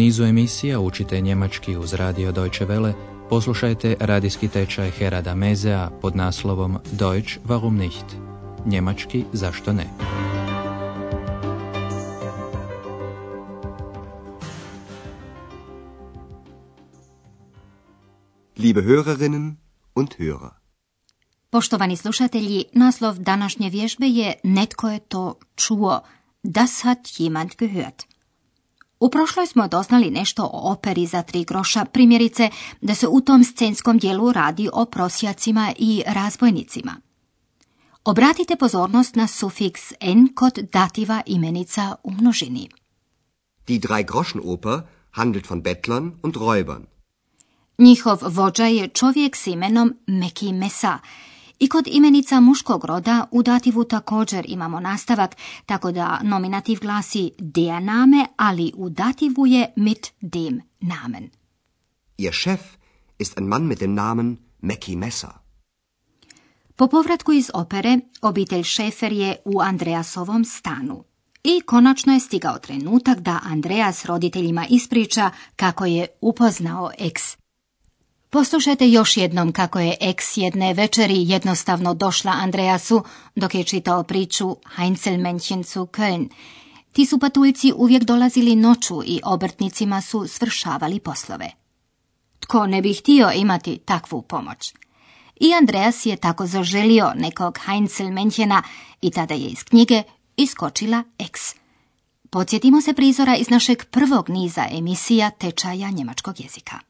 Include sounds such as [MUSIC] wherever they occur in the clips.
nizu emisija učite njemački uz radio Deutsche Welle, poslušajte radijski tečaj Herada Mezea pod naslovom Deutsch warum nicht? Njemački zašto ne? Liebe Hörerinnen und Hörer. Poštovani slušatelji, naslov današnje vježbe je Netko je to čuo. Das hat jemand gehört. U prošloj smo doznali nešto o operi za tri groša, primjerice da se u tom scenskom dijelu radi o prosjacima i razbojnicima. Obratite pozornost na sufiks n kod dativa imenica u množini. Die Drei-Groschen-Oper handelt von Bettlern und Räubern. Njihov vođa je čovjek s imenom Meki Mesa, i kod imenica muškog roda u dativu također imamo nastavak, tako da nominativ glasi der Name, ali u dativu je mit dem Namen. Ihr Chef ist ein Mann mit dem Namen Mackie Messer. Po povratku iz opere, obitelj Šefer je u Andreasovom stanu. I konačno je stigao trenutak da Andreas roditeljima ispriča kako je upoznao eks Poslušajte još jednom kako je eks jedne večeri jednostavno došla Andreasu dok je čitao priču Heinzelmännchen zu Köln. Ti su patuljci uvijek dolazili noću i obrtnicima su svršavali poslove. Tko ne bi htio imati takvu pomoć? I Andreas je tako zaželio nekog Heinzelmännchena i tada je iz knjige iskočila eks. Podsjetimo se prizora iz našeg prvog niza emisija tečaja njemačkog jezika.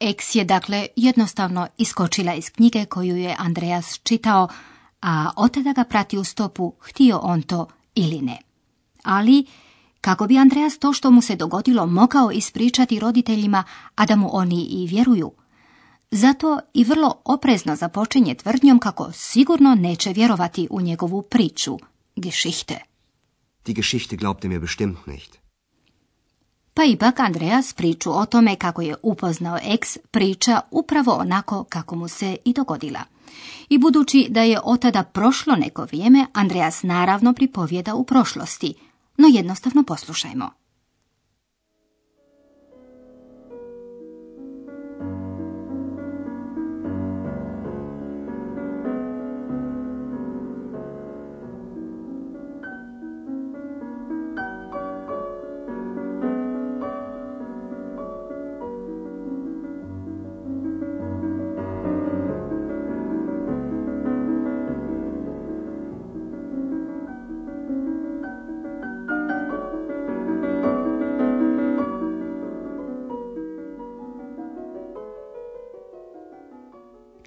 Eks je dakle jednostavno iskočila iz knjige koju je Andreas čitao, a od tada ga prati u stopu, htio on to ili ne. Ali, kako bi Andreas to što mu se dogodilo mogao ispričati roditeljima, a da mu oni i vjeruju? Zato i vrlo oprezno započinje tvrdnjom kako sigurno neće vjerovati u njegovu priču, Geschichte. Die Geschichte glaubt er mir bestimmt nicht. Pa ipak Andreas priču o tome kako je upoznao eks priča upravo onako kako mu se i dogodila. I budući da je od tada prošlo neko vrijeme, Andreas naravno pripovjeda u prošlosti, no jednostavno poslušajmo.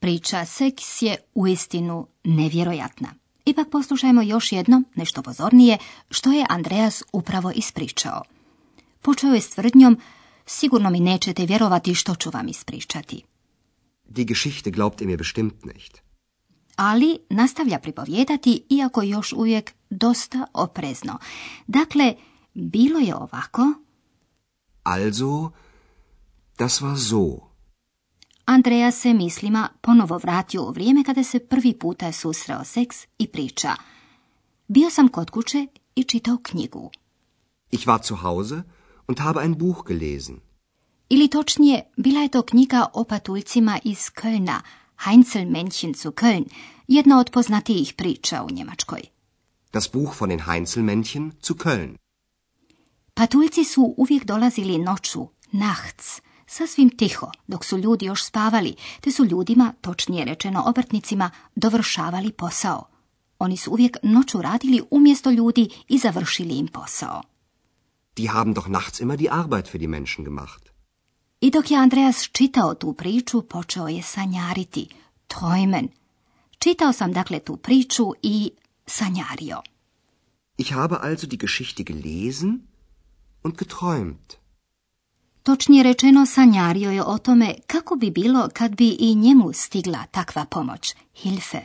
Priča seks je uistinu nevjerojatna. Ipak poslušajmo još jedno, nešto pozornije, što je Andreas upravo ispričao. Počeo je s tvrdnjom, sigurno mi nećete vjerovati što ću vam ispričati. Die Geschichte glaubt ihr mir bestimmt nicht. Ali nastavlja pripovjedati, iako još uvijek dosta oprezno. Dakle, bilo je ovako... Also, das war so. Andreja se mislima ponovo vratio u vrijeme kada se prvi puta susreo seks i priča. Bio sam kod kuće i čitao knjigu. Ich war zu Hause und habe ein Buch gelesen. Ili točnije, bila je to knjiga o patuljcima iz Kölna, Heinzelmännchen zu Köln, jedna od poznatijih priča u Njemačkoj. Das Buch von den Heinzelmännchen zu Köln. Patuljci su uvijek dolazili noću, nachts, sasvim tiho, dok su ljudi još spavali, te su ljudima, točnije rečeno obrtnicima, dovršavali posao. Oni su uvijek noću radili umjesto ljudi i završili im posao. Die haben doch nachts immer die Arbeit für die Menschen gemacht. I dok je Andreas čitao tu priču, počeo je sanjariti. Träumen. Čitao sam dakle tu priču i sanjario. Ich habe also die Geschichte gelesen und geträumt. Točnije rečeno, sanjario je o tome kako bi bilo kad bi i njemu stigla takva pomoć, Hilfe.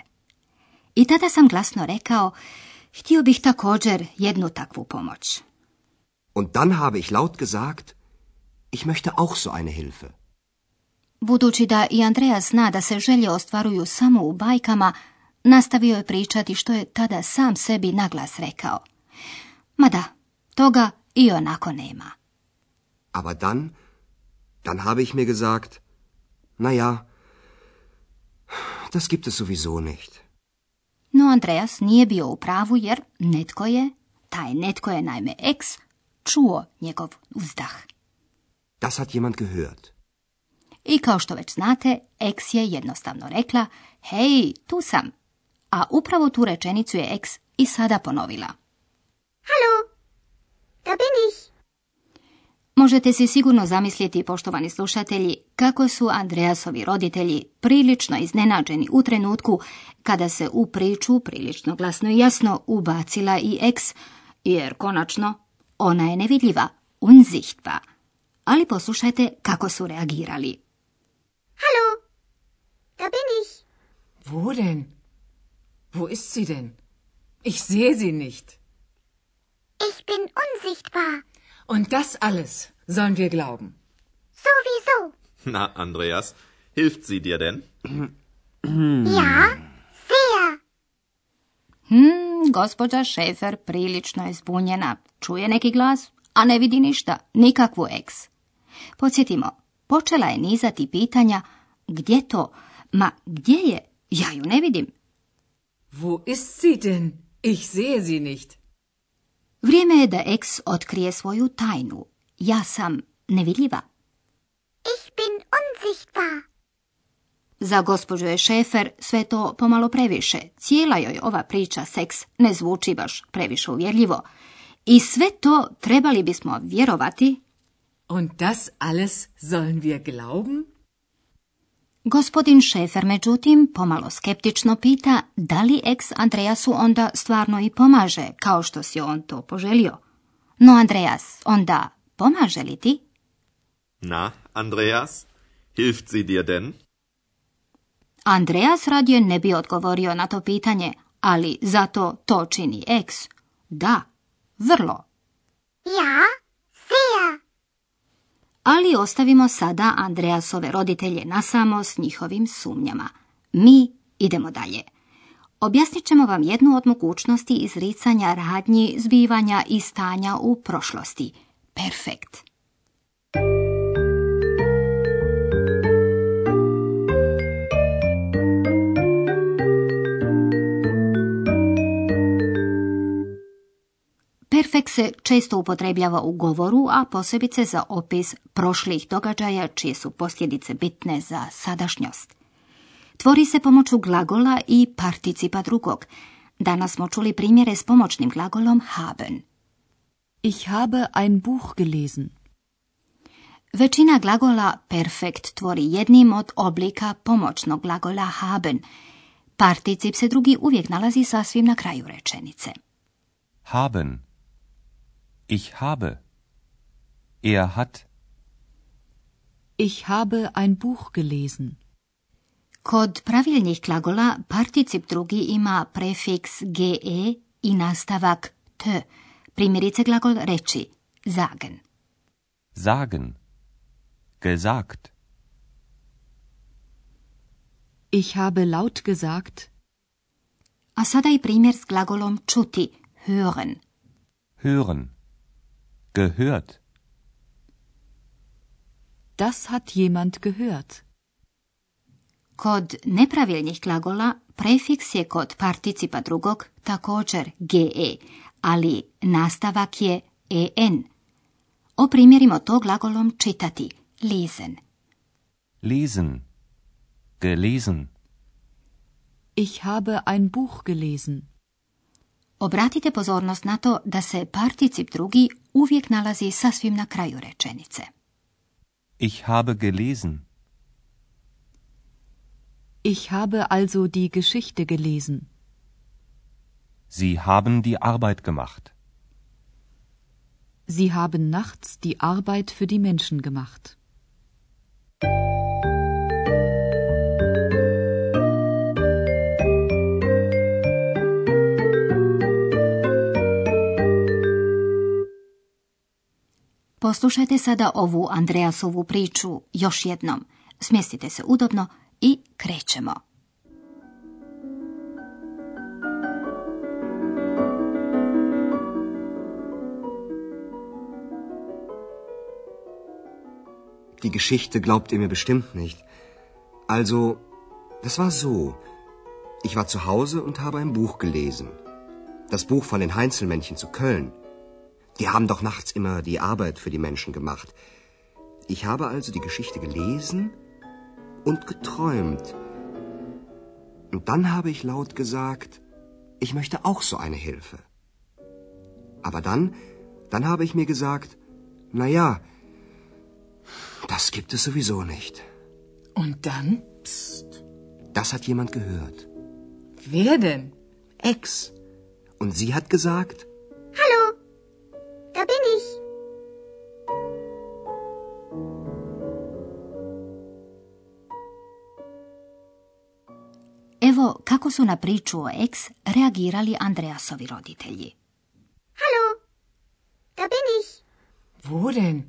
I tada sam glasno rekao, htio bih također jednu takvu pomoć. Und dann habe ich laut gesagt, ich möchte auch so eine Hilfe. Budući da i Andreja zna da se želje ostvaruju samo u bajkama, nastavio je pričati što je tada sam sebi naglas rekao. Ma da, toga i onako nema. Aber dann, dann habe ich mir gesagt, na ja, das gibt es sowieso nicht. No Andreas nije bio u pravu jer netko je, taj netko je naime ex, čuo njegov uzdah. Das hat jemand gehört. I kao što već znate, ex je jednostavno rekla, hej, tu sam. A upravo tu rečenicu je ex i sada ponovila. Hallo, da bin ich. Možete si sigurno zamisliti, poštovani slušatelji, kako su Andreasovi roditelji prilično iznenađeni u trenutku kada se u priču prilično glasno i jasno ubacila i ex, jer konačno ona je nevidljiva, unsichtbar. Ali poslušajte kako su reagirali. Hallo, da bin ich. Wo denn? Wo ist sie denn? Ich sehe sie nicht. Ich bin unsichtbar. Und das alles sollen wir glauben. Sowieso. Na, Andreas, hilft sie dir denn? [CLEARS THROAT] Ja, sehr. Hmm, gospođa Šefer prilično je zbunjena. Čuje neki glas, a ne vidi ništa, nikakvu eks. Podsjetimo, počela je nizati pitanja gdje to, ma gdje je, ja ju ne vidim. Wo ist sie denn? Ich sehe sie nicht. Vrijeme je da eks otkrije svoju tajnu. Ja sam nevidljiva. Ich bin unsichtbar. Za gospođu je Šefer sve to pomalo previše. Cijela joj ova priča seks ne zvuči baš previše uvjerljivo. I sve to trebali bismo vjerovati. Und das alles sollen wir glauben? Gospodin Šefer, međutim, pomalo skeptično pita da li ex Andreasu onda stvarno i pomaže, kao što si on to poželio. No, Andreas, onda pomaže li ti? Na, Andreas, hilft sie dir denn? Andreas radije ne bi odgovorio na to pitanje, ali zato to čini ex. Da, vrlo. Ja, sehr. Ali ostavimo sada Andreasove roditelje nasamo s njihovim sumnjama. Mi idemo dalje. Objasnit ćemo vam jednu od mogućnosti izricanja radnji, zbivanja i stanja u prošlosti. Perfekt. Perfekt se često upotrebljava u govoru, a posebice za opis prošlih događaja čije su posljedice bitne za sadašnjost. Tvori se pomoću glagola i participa drugog. Danas smo čuli primjere s pomoćnim glagolom haben. Ich habe ein Buch gelesen. Većina glagola perfekt tvori jednim od oblika pomoćnog glagola haben. Particip se drugi uvijek nalazi sasvim na kraju rečenice. Haben. Ich habe. Er hat. Ich habe ein Buch gelesen. Kod pravilnih glagola particip drugi ima prefiks ge i nastavak t. Primjerice glagol reći, sagen. Sagen. Gesagt. Ich habe laut gesagt. A sada i primjer s glagolom čuti, hören. Hören. Gehört. Das hat jemand gehört. Kod nepravilnih glagola prefiks je kod participa drugog također ge, ali nastavak je en. Oprimjerimo to glagolom čitati, lesen. Lesen. Gelesen. Ich habe ein Buch gelesen. Obratite pozornost na to da se particip drugi uvijek nalazi sasvim na kraju rečenice. Ich habe gelesen. Ich habe also die Geschichte gelesen. Sie haben die Arbeit gemacht. Sie haben nachts die Arbeit für die Menschen gemacht. Poslušajte sada ovu Andreasovu priču još jednom. Smjestite se udobno i krećemo. Die Geschichte glaubt ihr mir bestimmt nicht. Also, das war so. Ich war zu Hause und habe ein Buch gelesen. Das Buch von den Heinzelmännchen zu Köln. Die haben doch nachts immer die Arbeit für die Menschen gemacht. Ich habe also die Geschichte gelesen und geträumt. Und dann habe ich laut gesagt, ich möchte auch so eine Hilfe. Aber dann, dann habe ich mir gesagt, na ja, das gibt es sowieso nicht. Und dann? Psst. Das hat jemand gehört. Wer denn? Ex. Und sie hat gesagt, Kako su na priču o ex reagirali Andreasovi roditelji. Hallo, da bin ich. Wo denn?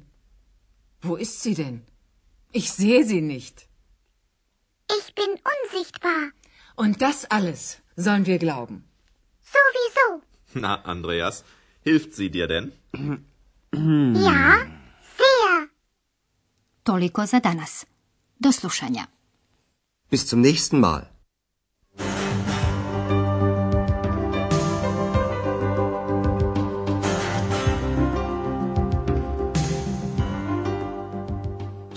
Wo ist sie denn? Ich sehe sie nicht. Ich bin unsichtbar. Und das alles sollen wir glauben. Sowieso. Na, Andreas, hilft sie dir denn? Ja, sehr. Toliko za danas. Do slušanja. bis zum nächsten Mal.